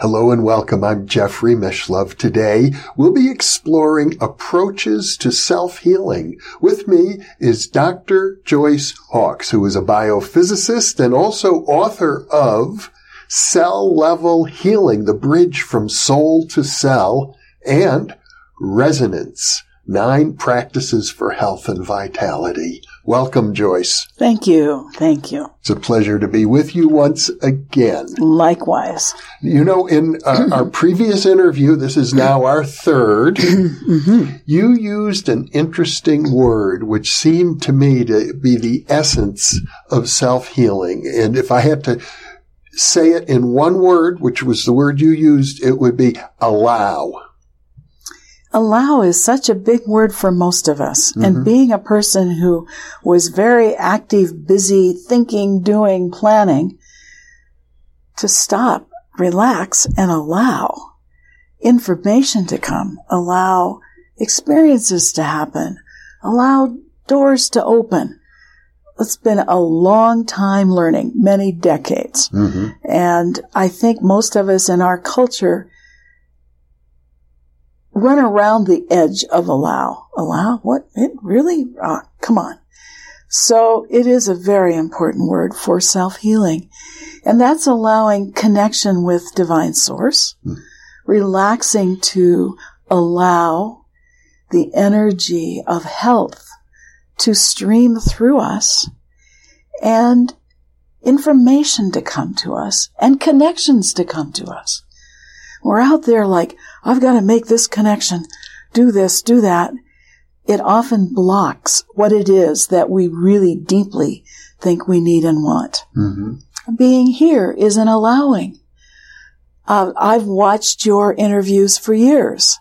Hello and welcome. I'm Jeffrey Mishlove. Today we'll be exploring approaches to self-healing. With me is Dr. Joyce Hawkes, who is a biophysicist and also author of Cell Level Healing, the bridge from soul to cell, and Resonance, nine practices for health and vitality. Welcome, Joyce. Thank you. Thank you. It's a pleasure to be with you once again. Likewise. You know, in uh, our previous interview, this is now our 3rd Mm-hmm. you used an interesting word which seemed to me to be the essence of self-healing. And if I had to say it in one word, which was the word you used, it would be allow. Allow is such a big word for most of us. And mm-hmm. being a person who was very active, busy, thinking, doing, planning, to stop, relax, and allow information to come, allow experiences to happen, allow doors to open. It's been a long time learning, many decades. Mm-hmm. And I think most of us in our culture run around the edge of allow. Allow? What? It really? Ah, come on. So it is a very important word for self-healing. And that's allowing connection with divine source, relaxing to allow the energy of health to stream through us and information to come to us and connections to come to us. We're out there like, I've got to make this connection, do this, do that. It often blocks what it is that we really deeply think we need and want. Being here is an allowing. Uh, I've watched your interviews for years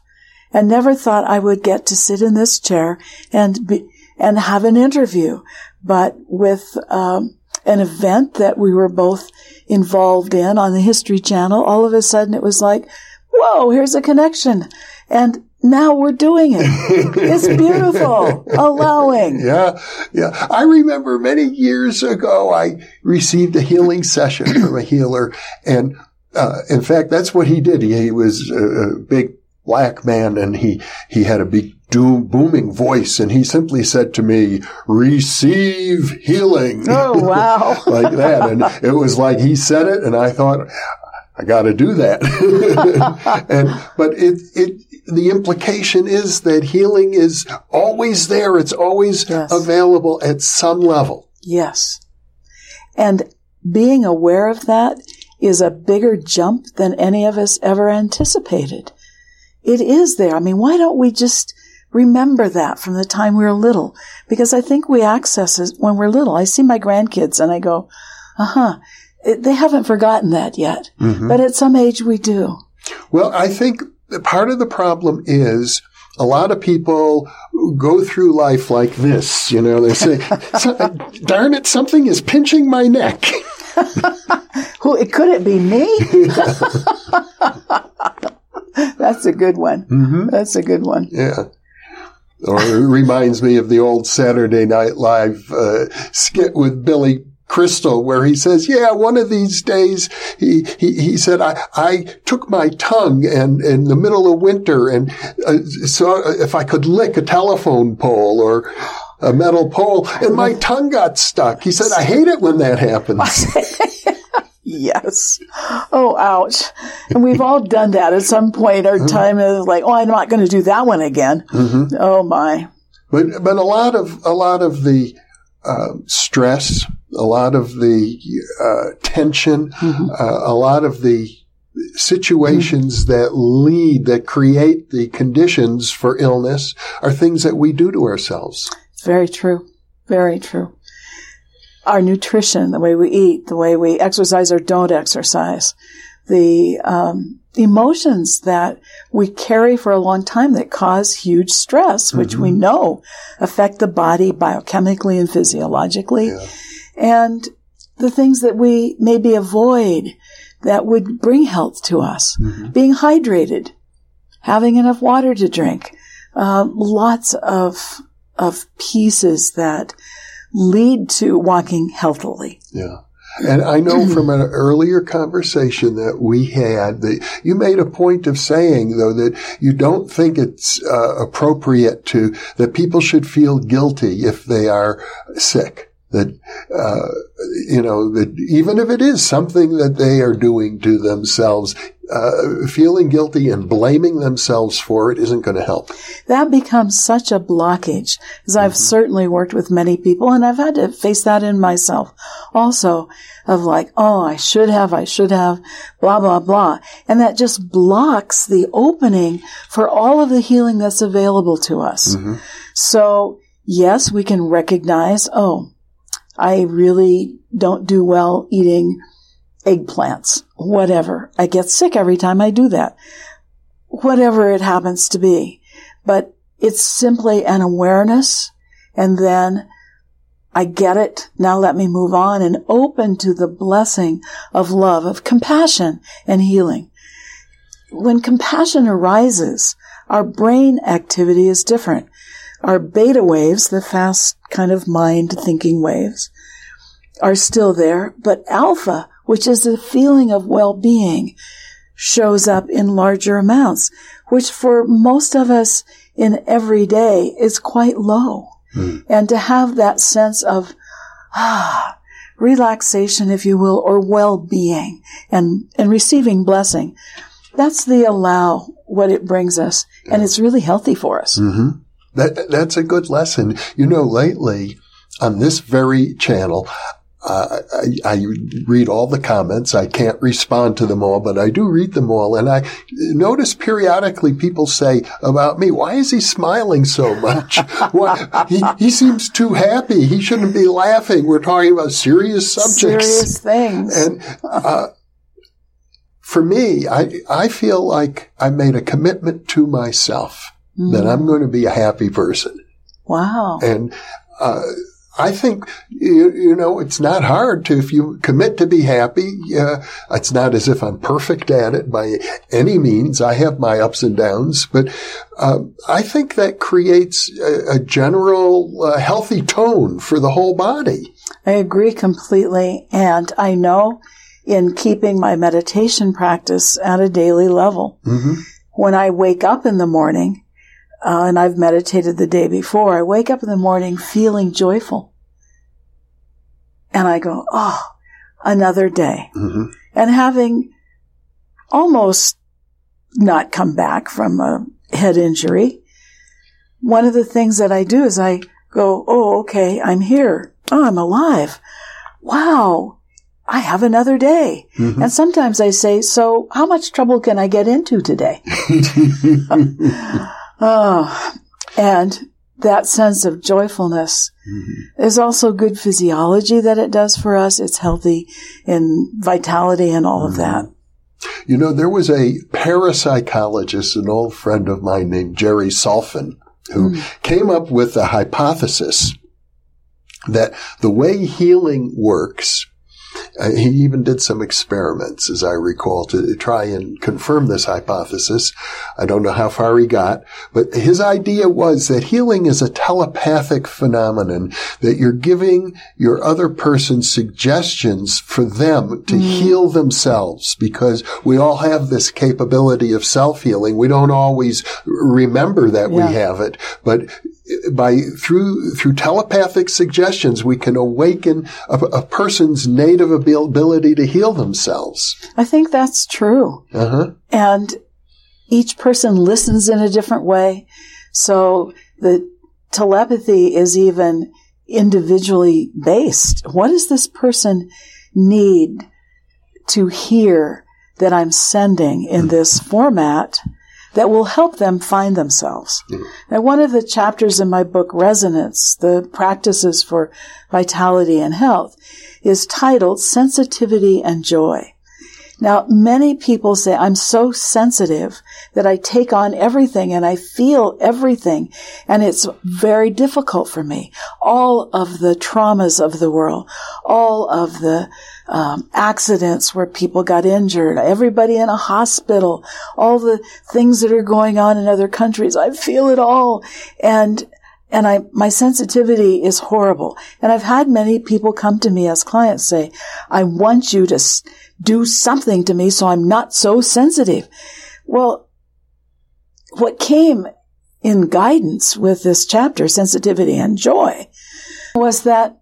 and never thought I would get to sit in this chair and be, and have an interview. But with um, an event that we were both involved in on the History Channel, all of a sudden it was like, whoa, here's a connection. And now we're doing it. it's beautiful. Allowing. Yeah, yeah. I remember many years ago, I received a healing session from a healer, and uh, in fact, that's what he did. He, he was a, a big black man, and he he had a big booming voice, and he simply said to me, "Receive healing." Oh, wow. like that, and it was like he said it, and I thought. I got to do that. and, but it, it, the implication is that healing is always there. It's always Yes. available at some level. Yes. And being aware of that is a bigger jump than any of us ever anticipated. It is there. I mean, why don't we just remember that from the time we were little? Because I think we access it when we're little. I see my grandkids and I go, uh huh. They haven't forgotten that yet. Mm-hmm. But at some age we do. Well, I think part of the problem is a lot of people go through life like this. You know, they say, uh, darn it, something is pinching my neck. Who, could it be me? That's a good one. Mm-hmm. That's a good one. Yeah. Or reminds me of the old Saturday Night Live uh, skit with Billy Crystal where he says, yeah, one of these days, he, he, he said, I, I took my tongue and in the middle of winter and uh, saw if I could lick a telephone pole or a metal pole and my tongue got stuck. He said, I hate it when that happens. Yes. Oh, ouch. And we've all done that at some point. Our time is like, oh, I'm not going to do that one again. Oh my. But but a lot of a lot of the uh, stress, a lot of the uh, tension, uh, a lot of the situations that lead that create the conditions for illness are things that we do to ourselves. Very true. Very true. Our nutrition, the way we eat, the way we exercise or don't exercise, the um, emotions that we carry for a long time that cause huge stress, which mm-hmm. we know affect the body biochemically and physiologically. Yeah. And the things that we maybe avoid that would bring health to us. Mm-hmm. Being hydrated, having enough water to drink, uh, lots of of pieces that lead to walking healthily. Yeah. And I know from an earlier conversation that we had that you made a point of saying though that you don't think it's uh, appropriate to, that people should feel guilty if they are sick that uh, you know that even if it is something that they are doing to themselves uh, feeling guilty and blaming themselves for it isn't going to help that becomes such a blockage because i've mm-hmm. certainly worked with many people and i've had to face that in myself also of like oh i should have i should have blah blah blah and that just blocks the opening for all of the healing that's available to us mm-hmm. so yes we can recognize oh I really don't do well eating eggplants, whatever. I get sick every time I do that, whatever it happens to be. But it's simply an awareness and then I get it. Now let me move on and open to the blessing of love, of compassion and healing. When compassion arises, our brain activity is different. Our beta waves, the fast kind of mind thinking waves, are still there, but alpha, which is the feeling of well-being, shows up in larger amounts, which for most of us in every day is quite low. Mm. And to have that sense of, ah, relaxation, if you will, or well-being and, and receiving blessing, that's the allow what it brings us. And it's really healthy for us. Mm-hmm. That, that's a good lesson. You know, lately on this very channel, uh, I, I, read all the comments. I can't respond to them all, but I do read them all. And I notice periodically people say about me, why is he smiling so much? Why, he, he seems too happy. He shouldn't be laughing. We're talking about serious subjects. Serious things. And, uh, for me, I, I feel like I made a commitment to myself mm. that I'm going to be a happy person. Wow. And, uh, I think you, you, know it's not hard to if you commit to be happy. Uh, it's not as if I'm perfect at it by any means. I have my ups and downs, but uh, I think that creates a, a general uh, healthy tone for the whole body. I agree completely, and I know in keeping my meditation practice at a daily level. Mm-hmm. When I wake up in the morning, uh, and I've meditated the day before, I wake up in the morning feeling joyful. And I go, oh, another day. Mm-hmm. And having almost not come back from a head injury, one of the things that I do is I go, oh, okay, I'm here. Oh, I'm alive. Wow. I have another day. Mm-hmm. And sometimes I say, so how much trouble can I get into today? Oh, and that sense of joyfulness mm-hmm. is also good physiology that it does for us. It's healthy in vitality and all mm-hmm. of that. You know, there was a parapsychologist, an old friend of mine named Jerry Solfvin, who mm. came up with a hypothesis that the way healing works uh, he even did some experiments, as I recall, to try and confirm this hypothesis. I don't know how far he got, but his idea was that healing is a telepathic phenomenon, that you're giving your other person suggestions for them to mm. heal themselves because we all have this capability of self-healing. We don't always remember that yeah. we have it, but by through through telepathic suggestions we can awaken a, a, person's native ability to heal themselves i think that's true uh-huh. and each person listens in a different way so the telepathy is even individually based what does this person need to hear that i'm sending in hmm. this format that will help them find themselves. Mm. Now, one of the chapters in my book, Resonance, the practices for vitality and health, is titled Sensitivity and Joy. Now, many people say, I'm so sensitive that I take on everything and I feel everything. And it's very difficult for me. All of the traumas of the world, all of the um, accidents where people got injured, everybody in a hospital, all the things that are going on in other countries, I feel it all. And and I, my sensitivity is horrible. And I've had many people come to me as clients say, I want you to do something to me so I'm not so sensitive. Well, what came in guidance with this chapter, sensitivity and joy, was that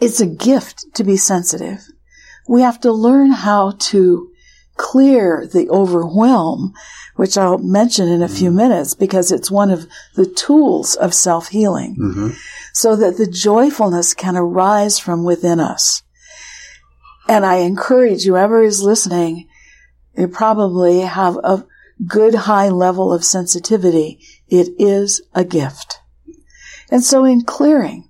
it's a gift to be sensitive. We have to learn how to clear the overwhelm, which I'll mention in a few mm-hmm. minutes because it's one of the tools of self healing, mm-hmm. so that the joyfulness can arise from within us. And I encourage whoever is listening, you probably have a good high level of sensitivity. It is a gift. And so in clearing,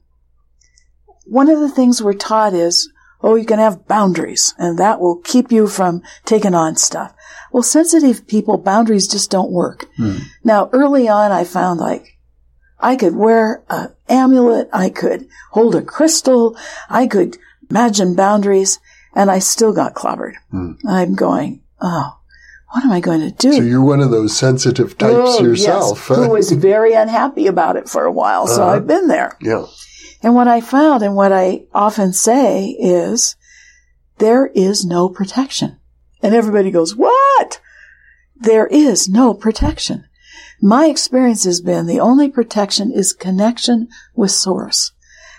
one of the things we're taught is, oh, you can have boundaries and that will keep you from taking on stuff. Well, sensitive people, boundaries just don't work. Hmm. Now, early on, I found like I could wear an amulet. I could hold a crystal. I could imagine boundaries and I still got clobbered. Hmm. I'm going, oh, what am I going to do? So you're one of those sensitive types oh, yourself. Yes, who was very unhappy about it for a while. So uh-huh. I've been there. Yeah. And what I found and what I often say is there is no protection. And everybody goes, what? There is no protection. My experience has been the only protection is connection with source.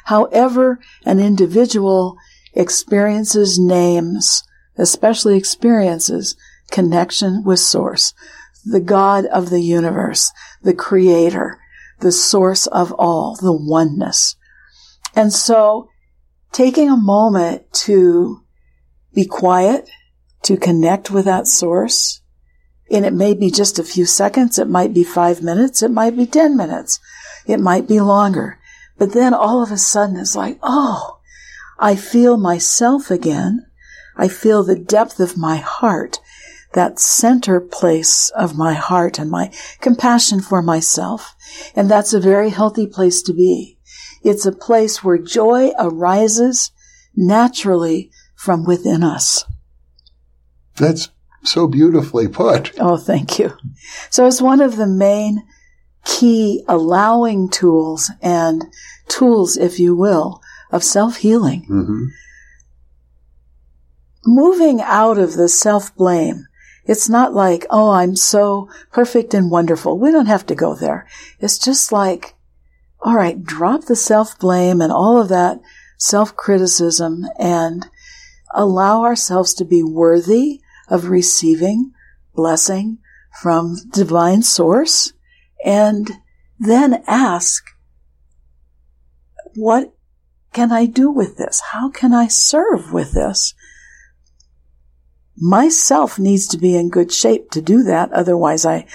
However, an individual experiences names, especially experiences connection with source, the God of the universe, the creator, the source of all, the oneness. And so taking a moment to be quiet, to connect with that source, and it may be just a few seconds, it might be five minutes, it might be 10 minutes, it might be longer. But then all of a sudden it's like, oh, I feel myself again. I feel the depth of my heart, that center place of my heart and my compassion for myself. And that's a very healthy place to be. It's a place where joy arises naturally from within us. That's so beautifully put. Oh, thank you. So it's one of the main key allowing tools and tools, if you will, of self healing. Mm-hmm. Moving out of the self blame. It's not like, oh, I'm so perfect and wonderful. We don't have to go there. It's just like, all right, drop the self blame and all of that self criticism and allow ourselves to be worthy of receiving blessing from divine source and then ask, what can I do with this? How can I serve with this? Myself needs to be in good shape to do that. Otherwise I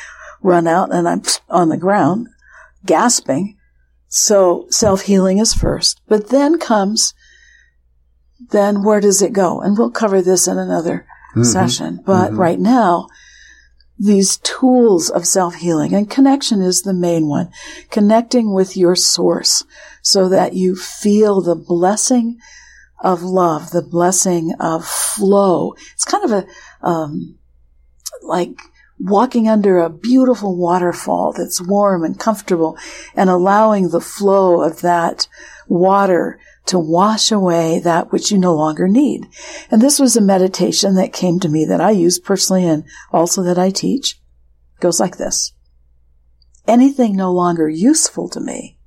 run out and I'm on the ground gasping. So self-healing is first, but then comes, then where does it go? And we'll cover this in another mm-hmm. session. But mm-hmm. right now, these tools of self-healing and connection is the main one. Connecting with your source so that you feel the blessing of love, the blessing of flow. It's kind of a, um, like walking under a beautiful waterfall that's warm and comfortable and allowing the flow of that water to wash away that which you no longer need. And this was a meditation that came to me that I use personally and also that I teach. It goes like this. Anything no longer useful to me,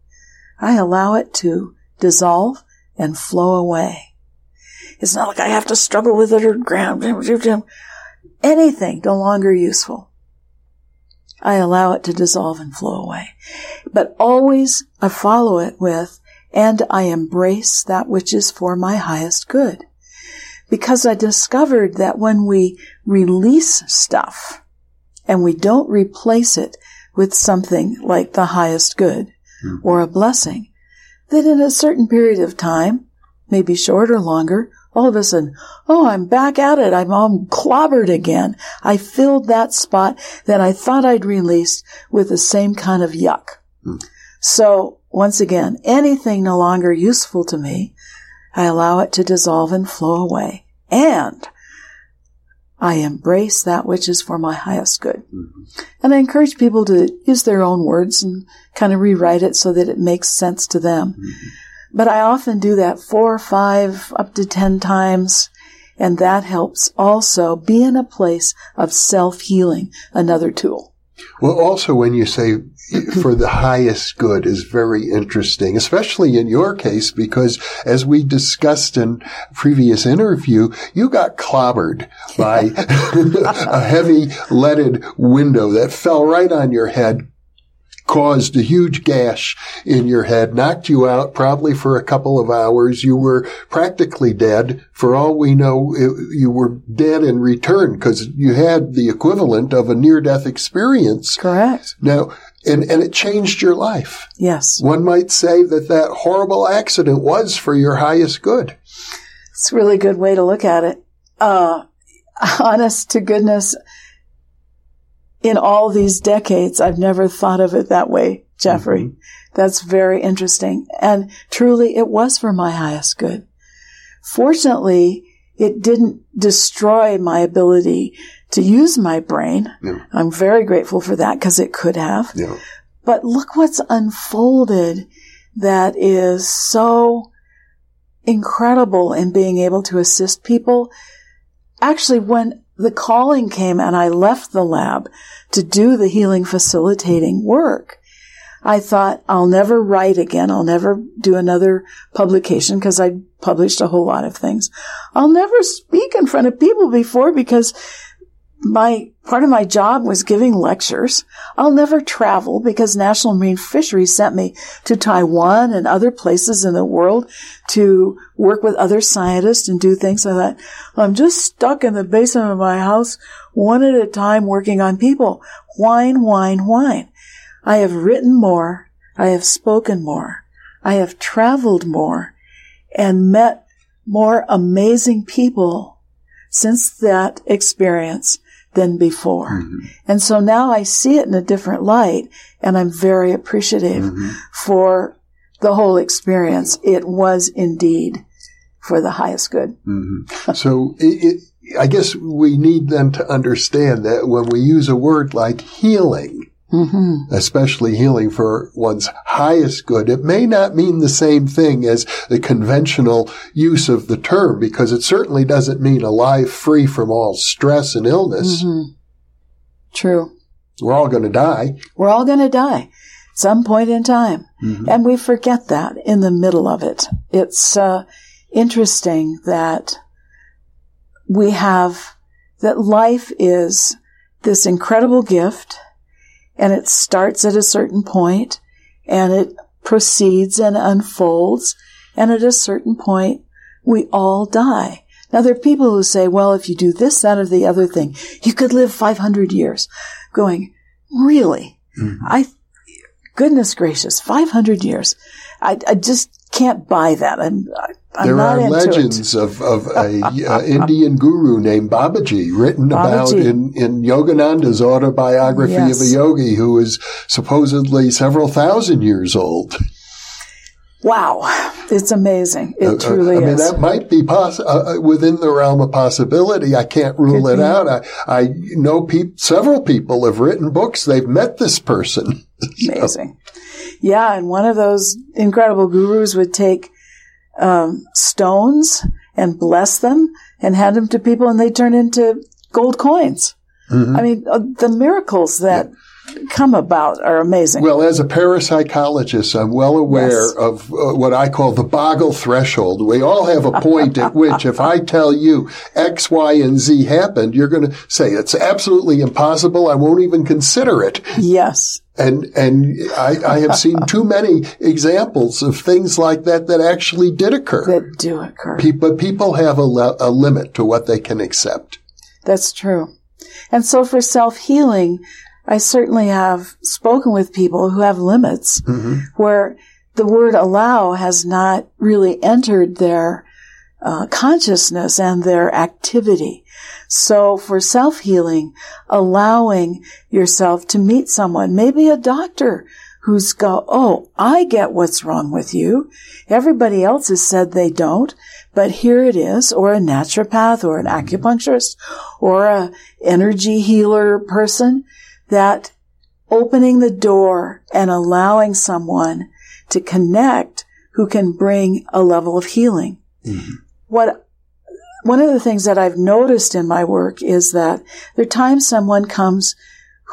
I allow it to dissolve and flow away. It's not like I have to struggle with it or ground. Anything no longer useful. I allow it to dissolve and flow away. But always I follow it with and I embrace that which is for my highest good. Because I discovered that when we release stuff and we don't replace it with something like the highest good mm-hmm. or a blessing, that in a certain period of time, maybe short or longer, all of a sudden, oh, I'm back at it. I'm all clobbered again. I filled that spot that I thought I'd released with the same kind of yuck. Mm. So once again, anything no longer useful to me, I allow it to dissolve and flow away. And I embrace that which is for my highest good. Mm-hmm. And I encourage people to use their own words and kind of rewrite it so that it makes sense to them. Mm-hmm. But I often do that four or five, up to ten times. And that helps also be in a place of self healing, another tool. Well, also when you say for the highest good is very interesting, especially in your case, because as we discussed in previous interview, you got clobbered by a heavy leaded window that fell right on your head, caused a huge gash in your head, knocked you out probably for a couple of hours. You were practically dead. For all we know, it, you were dead in return because you had the equivalent of a near death experience. Correct. Now, and, and it changed your life. Yes. One might say that that horrible accident was for your highest good. It's a really good way to look at it. Uh, honest to goodness, in all these decades, I've never thought of it that way, Jeffrey. Mm-hmm. That's very interesting. And truly, it was for my highest good. Fortunately, it didn't destroy my ability to use my brain. Yeah. I'm very grateful for that because it could have. But look what's unfolded that is so incredible in being able to assist people. Actually, when the calling came and I left the lab to do the healing facilitating work, I thought I'll never write again. I'll never do another publication because I published a whole lot of things. I'll never speak in front of people before because my part of my job was giving lectures. I'll never travel because National Marine Fisheries sent me to Taiwan and other places in the world to work with other scientists and do things. like that. I'm just stuck in the basement of my house one at a time working on people. Whine, whine, whine. I have written more. I have spoken more. I have traveled more and met more amazing people since that experience than before. Mm-hmm. And so now I see it in a different light and I'm very appreciative mm-hmm. for the whole experience. It was indeed for the highest good. Mm-hmm. So it, it, I guess we need then to understand that when we use a word like healing, Mm-hmm. especially healing for one's highest good. It may not mean the same thing as the conventional use of the term because it certainly doesn't mean a life free from all stress and illness. Mm-hmm. True. We're all going to die. We're all going to die some point in time. Mm-hmm. And we forget that in the middle of it. It's uh, interesting that we have that life is this incredible gift and it starts at a certain point and it proceeds and unfolds. And at a certain point, we all die. Now there are people who say, well, if you do this, that, or the other thing, you could live 500 years. Going, really? Mm-hmm. I, goodness gracious, 500 years. I, I just can't buy that. I'm, I'm there are legends of, of a uh, Indian guru named Babaji written Babaji. about in, in Yogananda's autobiography yes. of a yogi who is supposedly several thousand years old. Wow, it's amazing. It uh, uh truly I is. mean, that might be poss- uh, uh, within the realm of possibility. I can't rule Could it be. out. I, I know pe- several people have written books. They've met this person. Amazing. Yeah, and one of those incredible gurus would take um, stones and bless them and hand them to people, and they turn into gold coins. Mm-hmm. I mean, uh, the miracles that. Yeah come about are amazing. Well, as a parapsychologist, I'm well aware yes. of uh, what I call the boggle threshold. We all have a point at which if I tell you X, Y, and Z happened, you're going to say it's absolutely impossible. I won't even consider it. Yes. And, and I, I have seen too many examples of things like that that actually did occur. That do occur. but people have a, le- a limit to what they can accept. That's true. And so for self-healing, I certainly have spoken with people who have limits mm-hmm. where the word allow has not really entered their uh, consciousness and their activity. So for self-healing, allowing yourself to meet someone, maybe a doctor who's go, oh, I get what's wrong with you. Everybody else has said they don't, but here it is, or a naturopath or an acupuncturist or a energy healer person that opening the door and allowing someone to connect who can bring a level of healing. Mm-hmm. What one of the things that I've noticed in my work is that there are times someone comes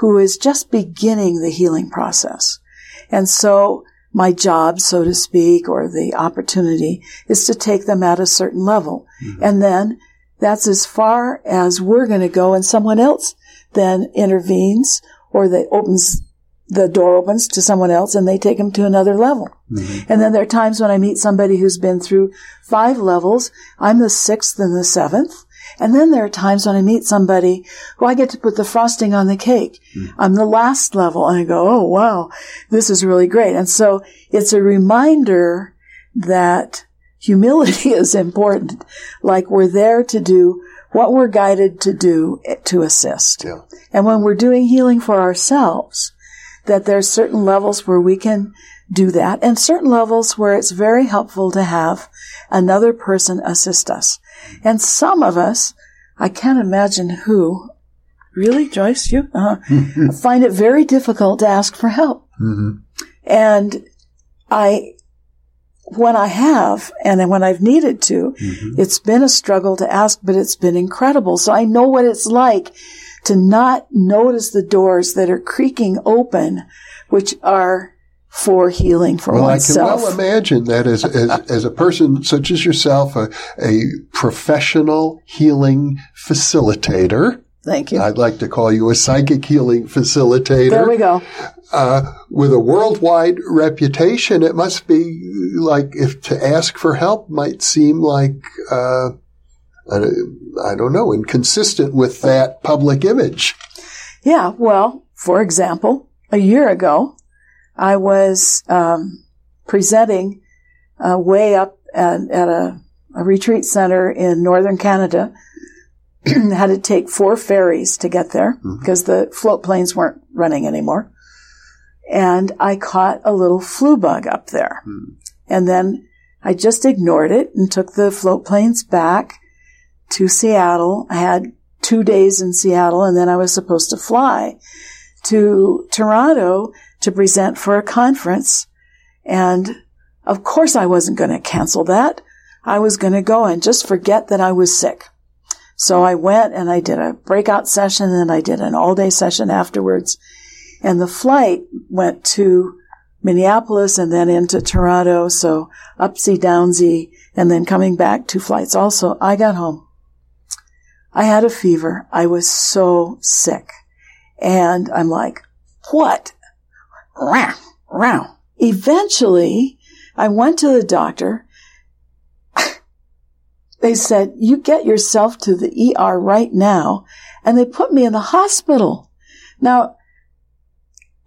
who is just beginning the healing process. And so my job, so to speak, or the opportunity is to take them at a certain level. Mm-hmm. And then that's as far as we're going to go and someone else then intervenes or they opens the door opens to someone else and they take them to another level. Mm-hmm. And then there are times when I meet somebody who's been through five levels. I'm the sixth and the seventh. And then there are times when I meet somebody who I get to put the frosting on the cake. Mm. I'm the last level and I go, Oh, wow, this is really great. And so it's a reminder that humility is important. Like we're there to do what we're guided to do to assist. Yeah. And when we're doing healing for ourselves, that there's certain levels where we can do that and certain levels where it's very helpful to have another person assist us. And some of us, I can't imagine who, really, Joyce, you uh, find it very difficult to ask for help. Mm-hmm. And I, when I have, and when I've needed to, mm-hmm. it's been a struggle to ask, but it's been incredible. So I know what it's like to not notice the doors that are creaking open, which are for healing for well, oneself. I can well imagine that as, as, as a person such as yourself, a, a professional healing facilitator. Thank you. I'd like to call you a psychic healing facilitator. There we go. Uh, with a worldwide reputation, it must be like if to ask for help might seem like, uh, I don't know, inconsistent with that public image. Yeah. Well, for example, a year ago, I was um, presenting uh, way up at, at a, a, retreat center in northern Canada. had to take four ferries to get there mm-hmm. because the float planes weren't running anymore. And I caught a little flu bug up there. Mm. And then I just ignored it and took the float planes back to Seattle. I had two days in Seattle and then I was supposed to fly to Toronto to present for a conference. And of course I wasn't going to cancel that. I was going to go and just forget that I was sick. So I went and I did a breakout session and I did an all day session afterwards. And the flight went to Minneapolis and then into Toronto. So upsy downsy and then coming back two flights also. I got home. I had a fever. I was so sick. And I'm like, what? Eventually, I went to the doctor. they said, you get yourself to the ER right now. And they put me in the hospital. Now,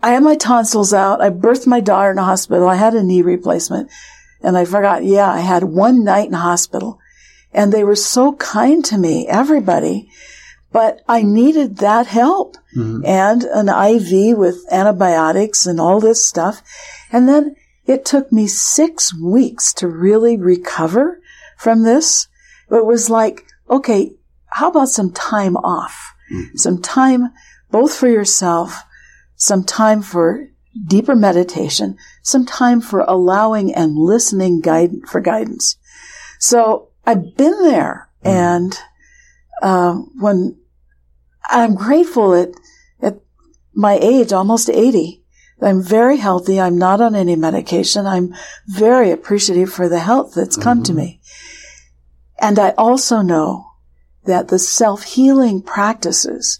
I had my tonsils out. I birthed my daughter in a hospital. I had a knee replacement. And I forgot, yeah, I had one night in hospital. And they were so kind to me, everybody. But I needed that help mm-hmm. and an IV with antibiotics and all this stuff. And then it took me six weeks to really recover from this. It was like, okay, how about some time off? Mm-hmm. Some time both for yourself, some time for deeper meditation, some time for allowing and listening guide, for guidance. So I've been there. Mm-hmm. And, uh, when I'm grateful at, at my age, almost 80. I'm very healthy. I'm not on any medication. I'm very appreciative for the health that's come mm-hmm. to me. And I also know that the self-healing practices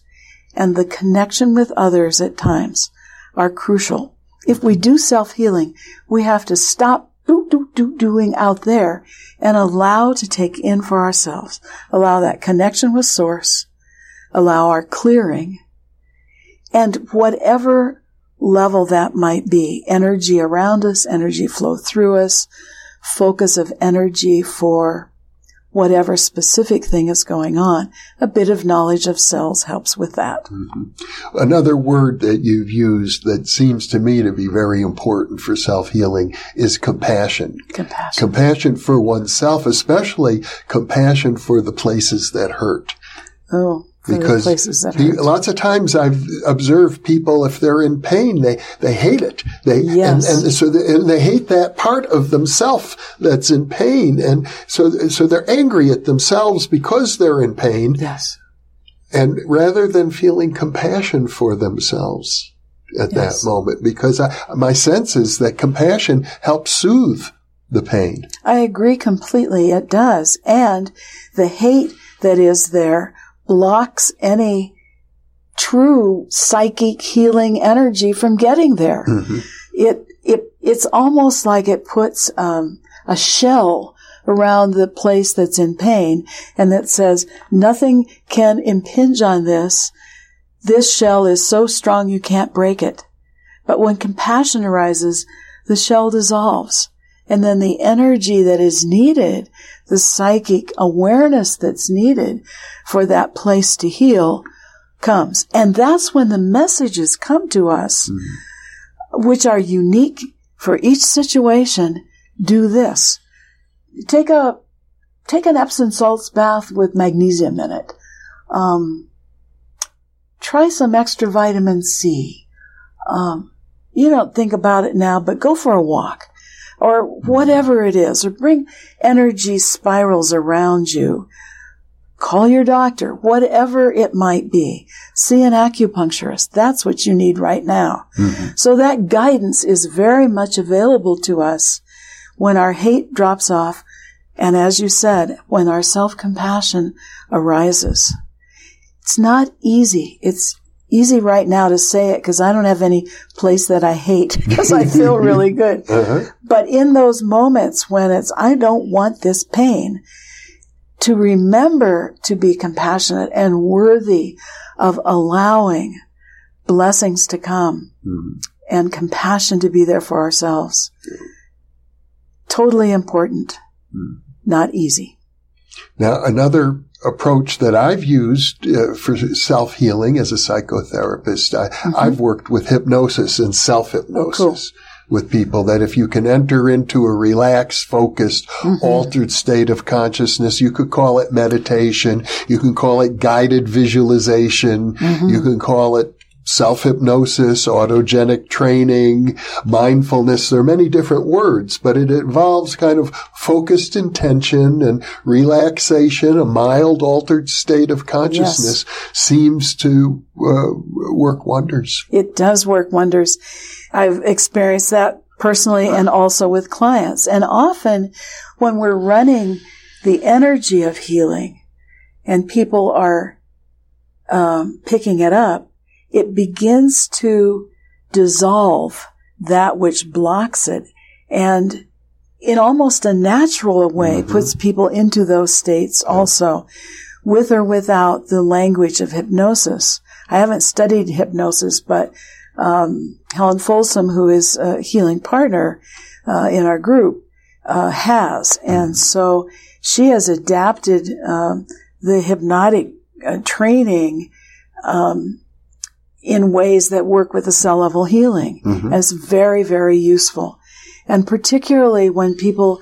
and the connection with others at times are crucial. If we do self-healing, we have to stop do, do, do, doing out there and allow to take in for ourselves. Allow that connection with source allow our clearing and whatever level that might be, energy around us, energy flow through us, focus of energy for whatever specific thing is going on. A bit of knowledge of cells helps with that. Mm-hmm. Another word that you've used that seems to me to be very important for self-healing is compassion. Compassion. Compassion for oneself, especially compassion for the places that hurt. Oh, because places that he, lots of times I've observed people if they're in pain they they hate it. They yes. and, and so they, and they hate that part of themselves that's in pain. And so so they're angry at themselves because they're in pain. Yes. And rather than feeling compassion for themselves at yes. that moment because I, my sense is that compassion helps soothe the pain. I agree completely. It does. And the hate that is there blocks any true psychic healing energy from getting there. Mm-hmm. It, it, it's almost like it puts, um, a shell around the place that's in pain and that says nothing can impinge on this. This shell is so strong you can't break it. But when compassion arises, the shell dissolves. And then the energy that is needed, the psychic awareness that's needed for that place to heal comes. And that's when the messages come to us, mm-hmm. which are unique for each situation. Do this. Take a, take an Epsom salts bath with magnesium in it. Um, try some extra vitamin C. Um, you don't think about it now, but go for a walk or whatever it is, or bring energy spirals around you. Call your doctor, whatever it might be. See an acupuncturist. That's what you need right now. Mm-hmm. So that guidance is very much available to us when our hate drops off. And as you said, when our self-compassion arises. It's not easy. It's easy right now to say it because I don't have any place that I hate because I feel really good. Uh-huh. But in those moments when it's, I don't want this pain, to remember to be compassionate and worthy of allowing blessings to come mm-hmm. and compassion to be there for ourselves. Totally important, mm-hmm. not easy. Now, another approach that I've used uh, for self healing as a psychotherapist. I, have mm-hmm. worked with hypnosis and self hypnosis. Cool. With people that if you can enter into a relaxed, focused, mm-hmm. altered state of consciousness, you could call it meditation. You can call it guided visualization. Mm-hmm. You can call it self-hypnosis, autogenic training, mindfulness. There are many different words, but it involves kind of focused intention and relaxation. A mild altered state of consciousness yes. seems to uh, work wonders. It does work wonders. I've experienced that personally and also with clients. And often when we're running the energy of healing and people are um, picking it up, it begins to dissolve that which blocks it and in almost a natural way mm-hmm. puts people into those states also with or without the language of hypnosis. I haven't studied hypnosis, but um, Helen Folsom, who is a healing partner uh, in our group, uh, has, and mm-hmm. so she has adapted um, the hypnotic uh, training um, in ways that work with the cell level healing. Mm-hmm. And very, very useful. And particularly when people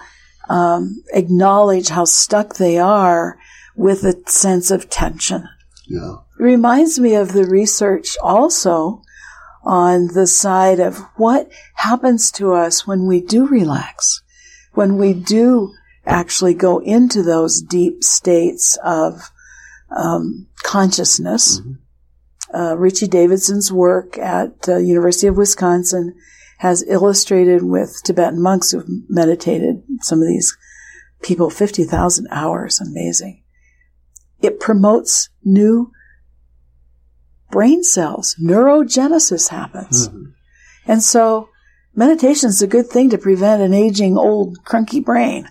um, acknowledge how stuck they are with a sense of tension. Yeah. It reminds me of the research also on the side of what happens to us when we do relax, when we do actually go into those deep states of um, consciousness. Mm-hmm uh, Richie Davidson's work at uh, University of Wisconsin has illustrated with Tibetan monks who've meditated some of these people 50,000 hours. Amazing. It promotes new brain cells. Neurogenesis happens. Mm-hmm. And so meditation is a good thing to prevent an aging old crunky brain.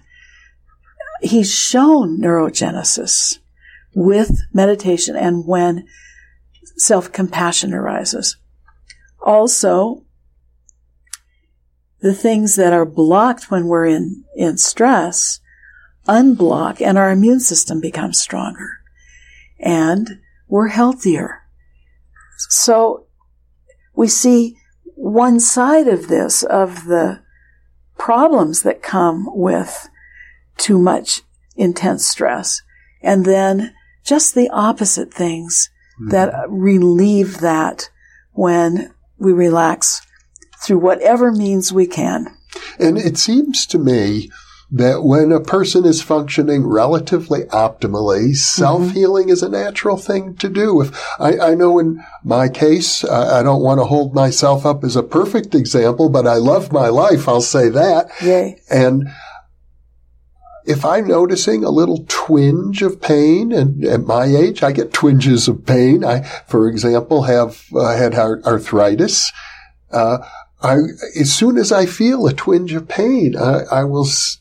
He's shown neurogenesis with meditation and when self-compassion arises. Also, the things that are blocked when we're in, in stress unblock and our immune system becomes stronger and we're healthier. So we see one side of this, of the problems that come with too much intense stress, and then just the opposite things mm-hmm. that relieve that when we relax through whatever means we can. And it seems to me that when a person is functioning relatively optimally, self healing mm-hmm. is a natural thing to do. If I, I know in my case, I, I don't want to hold myself up as a perfect example, but I love my life. I'll say that. Yay. And if I'm noticing a little twinge of pain, and at my age, I get twinges of pain. I, for example, have uh, had arthritis. Uh, I, as soon as I feel a twinge of pain, I, I will s-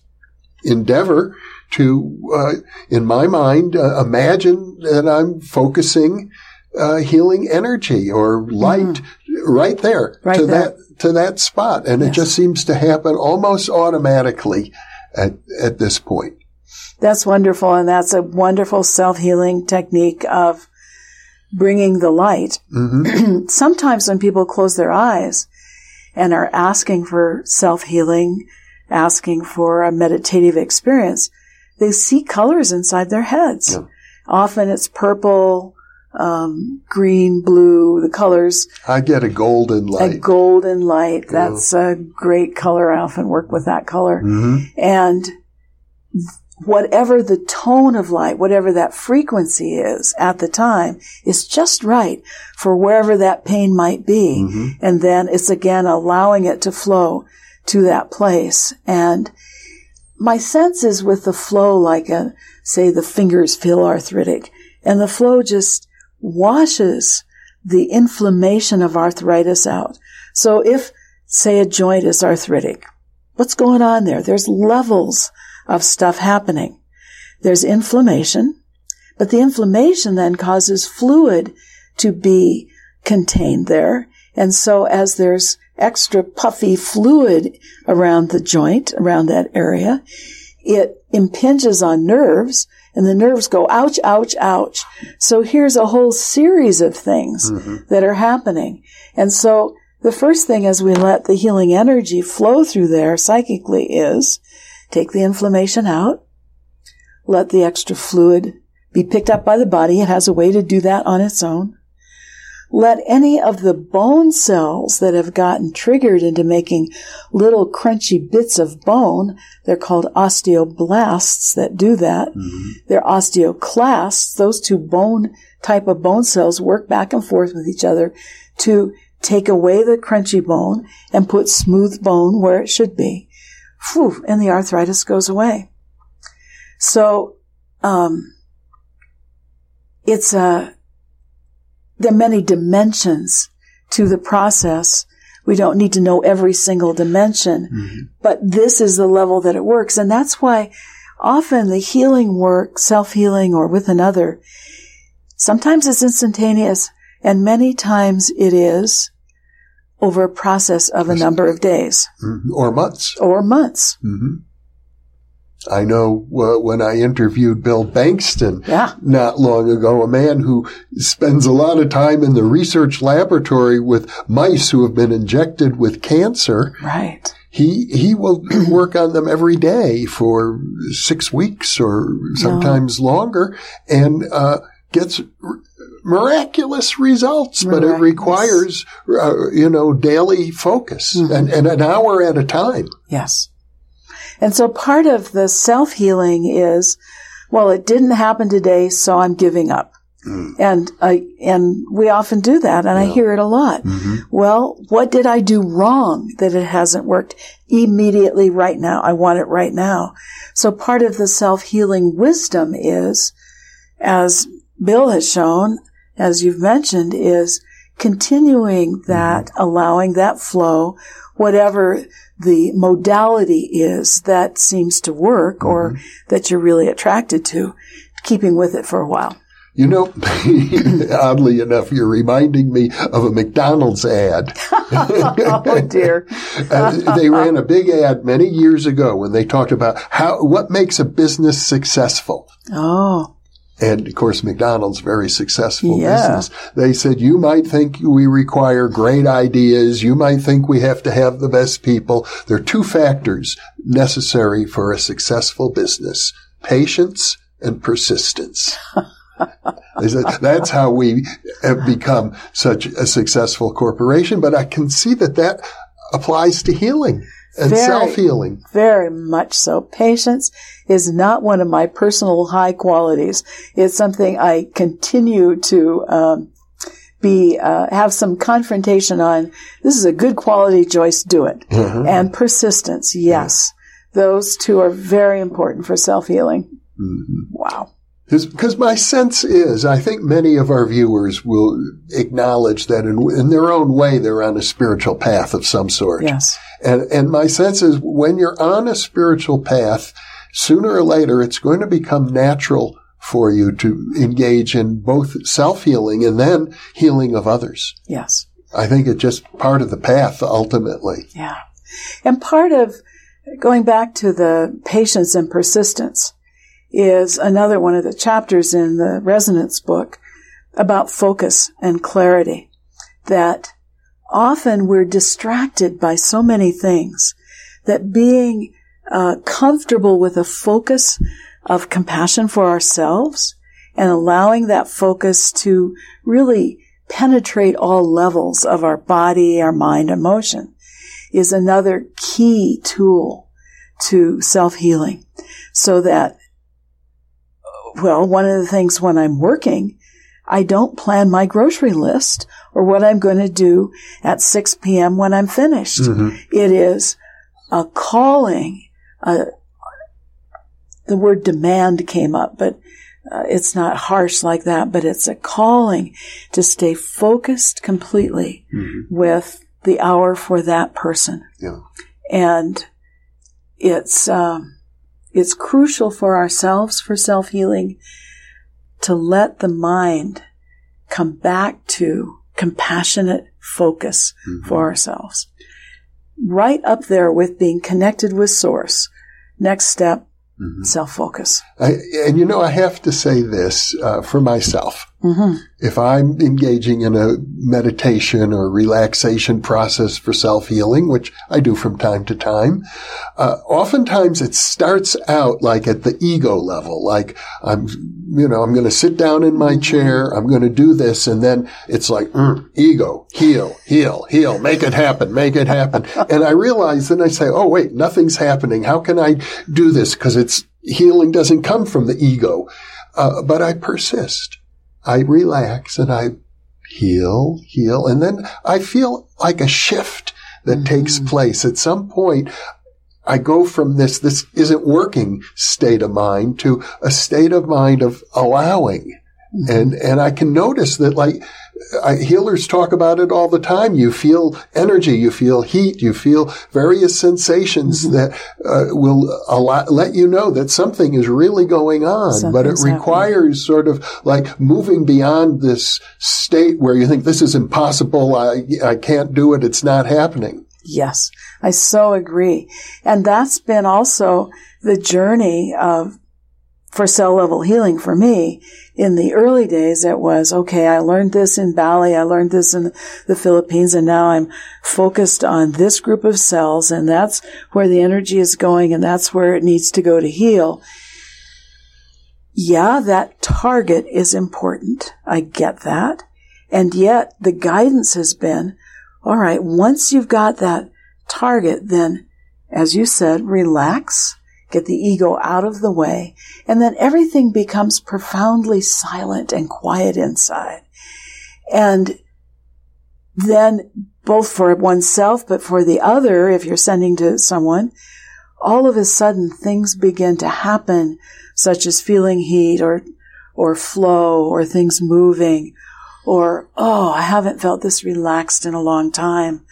endeavor to, uh, in my mind, uh, imagine that I'm focusing uh, healing energy or light mm. right there right to there. that to that spot, and yes. it just seems to happen almost automatically at at this point. That's wonderful, and that's a wonderful self healing technique of bringing the light. Mm-hmm. Sometimes when people close their eyes and are asking for self healing, asking for a meditative experience, they see colors inside their heads. Yeah. Often it's purple, um, green, blue, the colors. I get a golden light. A golden light. That's a great color. I often work with that color. Mm-hmm. And whatever the tone of light, whatever that frequency is at the time, is just right for wherever that pain might be. Mm-hmm. And then it's again allowing it to flow to that place. And my sense is with the flow, like a, say the fingers feel arthritic and the flow just washes the inflammation of arthritis out. So if, say, a joint is arthritic, what's going on there? There's levels of stuff happening. There's inflammation, but the inflammation then causes fluid to be contained there. And so as there's extra puffy fluid around the joint, around that area, it impinges on nerves and the nerves go ouch, ouch, ouch. So here's a whole series of things mm-hmm. that are happening. And so the first thing as we let the healing energy flow through there psychically is take the inflammation out, let the extra fluid be picked up by the body. It has a way to do that on its own. Let any of the bone cells that have gotten triggered into making little crunchy bits of bone, they're called osteoblasts that do that. Mm-hmm. They're osteoclasts. Those two bone type of bone cells work back and forth with each other to take away the crunchy bone and put smooth bone where it should be. Whew, and the arthritis goes away. So, um, it's a, there are many dimensions to the process. We don't need to know every single dimension, mm-hmm. but this is the level that it works. And that's why often the healing work, self-healing or with another, sometimes it's instantaneous and many times it is over a process of a number of days. Mm-hmm. Or months. Or months. Mm-hmm. I know uh, when I interviewed Bill Bengston yeah. not long ago, a man who spends a lot of time in the research laboratory with mice who have been injected with cancer. Right. He, he will work on them every day for six weeks or sometimes no. longer and, uh, gets miraculous results, miraculous. but it requires, uh, you know, daily focus mm-hmm. and, and an hour at a time. Yes. And so part of the self healing is, well, it didn't happen today, so I'm giving up. Mm. And I, and we often do that, and yeah. I hear it a lot. Mm-hmm. Well, what did I do wrong that it hasn't worked immediately right now? I want it right now. So part of the self healing wisdom is, as Bill has shown, as you've mentioned, is continuing that, mm-hmm. allowing that flow, whatever the modality is that seems to work mm-hmm. or that you're really attracted to, keeping with it for a while. You know, oddly enough, you're reminding me of a McDonald's ad. oh dear. they ran a big ad many years ago when they talked about how, what makes a business successful. Oh. And of course, McDonald's very successful Yeah. business. They said, you might think we require great ideas. You might think we have to have the best people. There are two factors necessary for a successful business. Patience and persistence. They said, That's how we have become such a successful corporation. But I can see that that applies to healing and self-healing. Very much so. Patience is not one of my personal high qualities. It's something I continue to um, be uh, have some confrontation on. This is a good quality, Joyce. Do it. And persistence, yes, those two are very important for self healing. Wow. Because my sense is, I think many of our viewers will acknowledge that in, in their own way, they're on a spiritual path of some sort. Yes. And, and my sense is when you're on a spiritual path, sooner or later, it's going to become natural for you to engage in both self-healing and then healing of others. Yes. I think it's just part of the path ultimately. Yeah. And part of going back to the patience and persistence is another one of the chapters in the resonance book about focus and clarity that often we're distracted by so many things that being uh, comfortable with a focus of compassion for ourselves and allowing that focus to really penetrate all levels of our body, our mind, emotion is another key tool to self-healing. So that well one of the things when i'm working i don't plan my grocery list or what i'm going to do at 6 p.m when i'm finished. It is a calling uh, the word demand came up but uh, it's not harsh like that but it's a calling to stay focused completely with the hour for that person. Yeah. and it's um, it's crucial for ourselves for self healing to let the mind come back to compassionate focus for ourselves. Right up there with being connected with source. Next step, self focus. And you know, I have to say this uh, for myself. Mm-hmm. If I'm engaging in a meditation or relaxation process for self-healing, which I do from time to time, uh, oftentimes it starts out like at the ego level, like I'm, you know, I'm going to sit down in my chair, I'm going to do this, and then it's like, mm, ego, heal, heal, heal, make it happen, make it happen. and I realize then I say, oh wait, nothing's happening. How can I do this? Because it's healing doesn't come from the ego. Uh, but I persist. I relax and I heal, heal, and then I feel like a shift that takes mm. place. At some point, I go from this, this isn't working state of mind to a state of mind of allowing. Mm-hmm. And, and I can notice that like, I, healers talk about it all the time. You feel energy, you feel heat, you feel various sensations that uh, will allow, let you know that something is really going on. but it Something's happening. requires sort of like moving beyond this state where you think this is impossible. I, I can't do it. It's not happening. Yes, I so agree. And that's been also the journey of for cell level healing for me. In the early days, it was, okay, I learned this in Bali, I learned this in the Philippines, and now I'm focused on this group of cells, and that's where the energy is going, and that's where it needs to go to heal. Yeah, that target is important. I get that. And yet the guidance has been, all right, once you've got that target, then, as you said, relax, get the ego out of the way, and then everything becomes profoundly silent and quiet inside. And then both for oneself, but for the other, if you're sending to someone, all of a sudden things begin to happen, such as feeling heat or, or flow or things moving or, oh, I haven't felt this relaxed in a long time.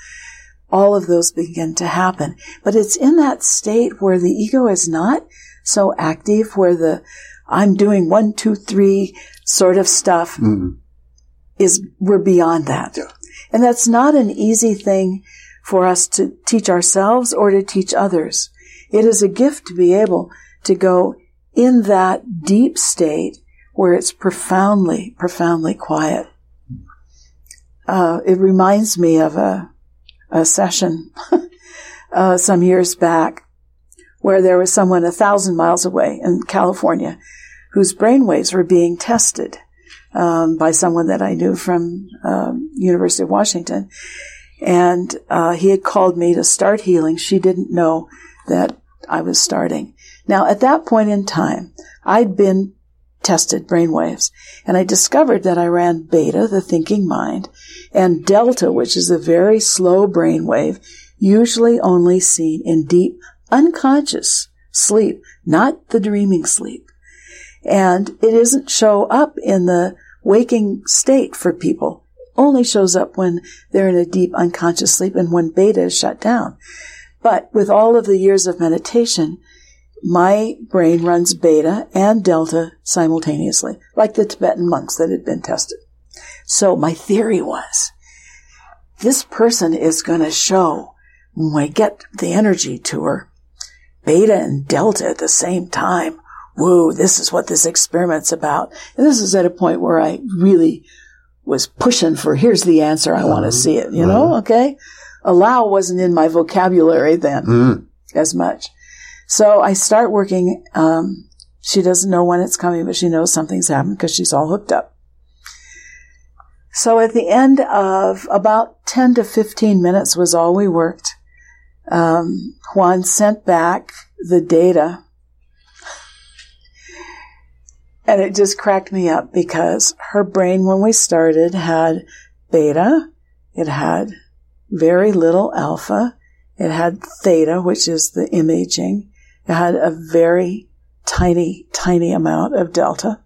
All of those begin to happen. But it's in that state where the ego is not so active where the I'm doing one, two, three sort of stuff Mm. is we're beyond that. Yeah. And that's not an easy thing for us to teach ourselves or to teach others. It is a gift to be able to go in that deep state where it's profoundly, profoundly quiet. Uh, it reminds me of a, a session uh, some years back where there was someone a thousand miles away in California whose brainwaves were being tested um, by someone that I knew from um, University of Washington, and uh, he had called me to start healing. She didn't know that I was starting. Now, at that point in time, I'd been tested brainwaves, and I discovered that I ran beta, the thinking mind, and delta, which is a very slow brainwave, usually only seen in deep unconscious sleep, not the dreaming sleep. And it doesn't show up in the waking state for people. Only shows up when they're in a deep unconscious sleep and when beta is shut down. But with all of the years of meditation, my brain runs beta and delta simultaneously, like the Tibetan monks that had been tested. So my theory was, this person is going to show when I get the energy to her, beta and delta at the same time. Whoa, this is what this experiment's about. And this is at a point where I really was pushing for, here's the answer. I want to see it, you know? Okay. Allow wasn't in my vocabulary then Mm. as much. So I start working. Um, she doesn't know when it's coming, but she knows something's happened because she's all hooked up. So at the end of about 10 to 15 minutes was all we worked. Um, Juan sent back the data. And it just cracked me up because her brain, when we started, had beta, it had very little alpha, it had theta, which is the imaging, it had a very tiny, tiny amount of delta.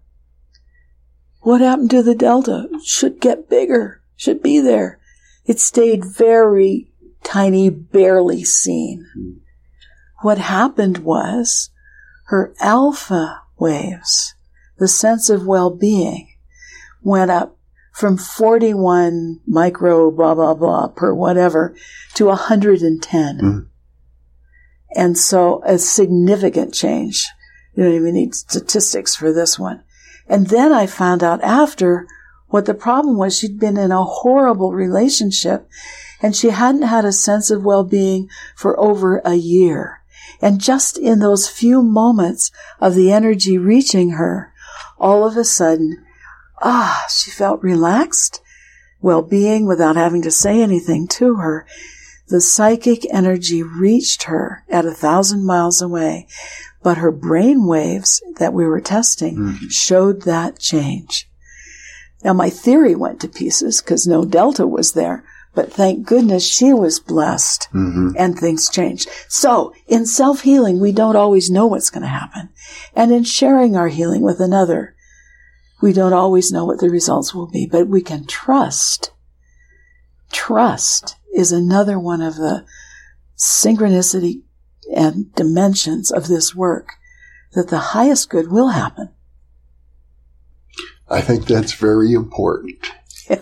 What happened to the delta? Should get bigger, should be there. It stayed very tiny, barely seen. What happened was her alpha waves, the sense of well-being, went up from 41 micro blah blah blah per whatever to 110. Mm. And so a significant change. You don't even need statistics for this one. And then I found out after what the problem was. She'd been in a horrible relationship and she hadn't had a sense of well-being for over a year. And just in those few moments of the energy reaching her, all of a sudden, ah, she felt relaxed, well-being without having to say anything to her. The psychic energy reached her at a thousand miles away, but her brain waves that we were testing showed that change. Now my theory went to pieces because no delta was there, but thank goodness she was blessed Mhm. and things changed. So in self-healing, we don't always know what's going to happen. And in sharing our healing with another, we don't always know what the results will be, but we can trust. Trust is another one of the synchronicity and dimensions of this work that the highest good will happen. I think that's very important.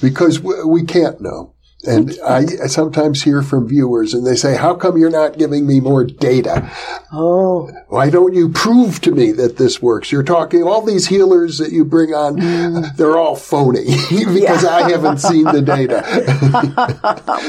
Because w- we can't know. And I sometimes hear from viewers and they say, how come you're not giving me more data? Oh, Why don't you prove to me that this works? You're talking all these healers that you bring on, they're all phony because I haven't seen the data.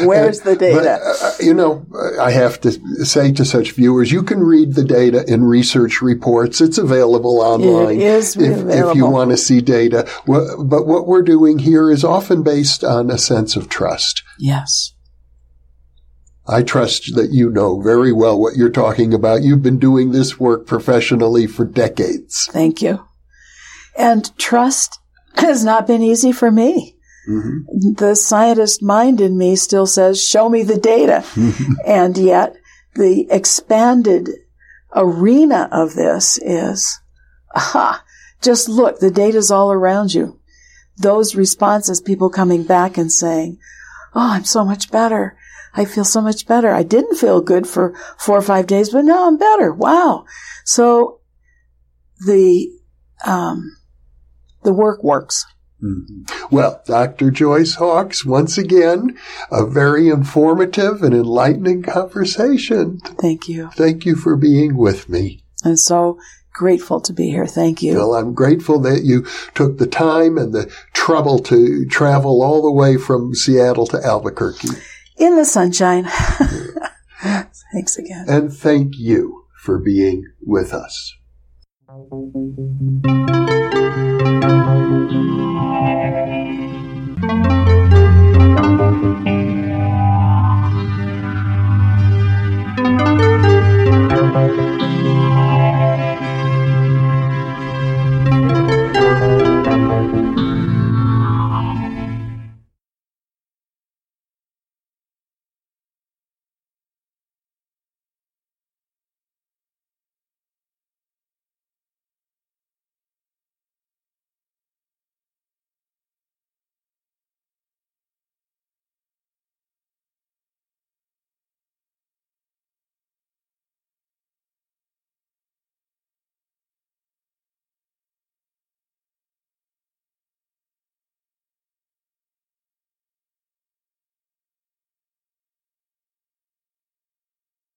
where's the But, data? uh, you know, I have to say to such viewers, you can read the data in research reports. It's available online. is if, if you want to see data. But what we're doing here is often based on a sense of trust. Yes. I trust that you know very well what you're talking about. You've been doing this work professionally for decades. Thank you. And trust has not been easy for me. Mhm. The scientist mind in me still says, show me the data. and yet the expanded arena of this is, aha, just look, the data's all around you. Those responses, people coming back and saying, oh, I'm so much better. I feel so much better. I didn't feel good for four or five days, but now I'm better. Wow. So the, um, the work works. Mm-hmm. Well, Dr. Joyce Hawkes, once again, a very informative and enlightening conversation. Thank you. Thank you for being with me. I'm so grateful to be here. Thank you. Well, I'm grateful that you took the time and the trouble to travel all the way from Seattle to Albuquerque. In the sunshine. Thanks again. And thank you for being with us.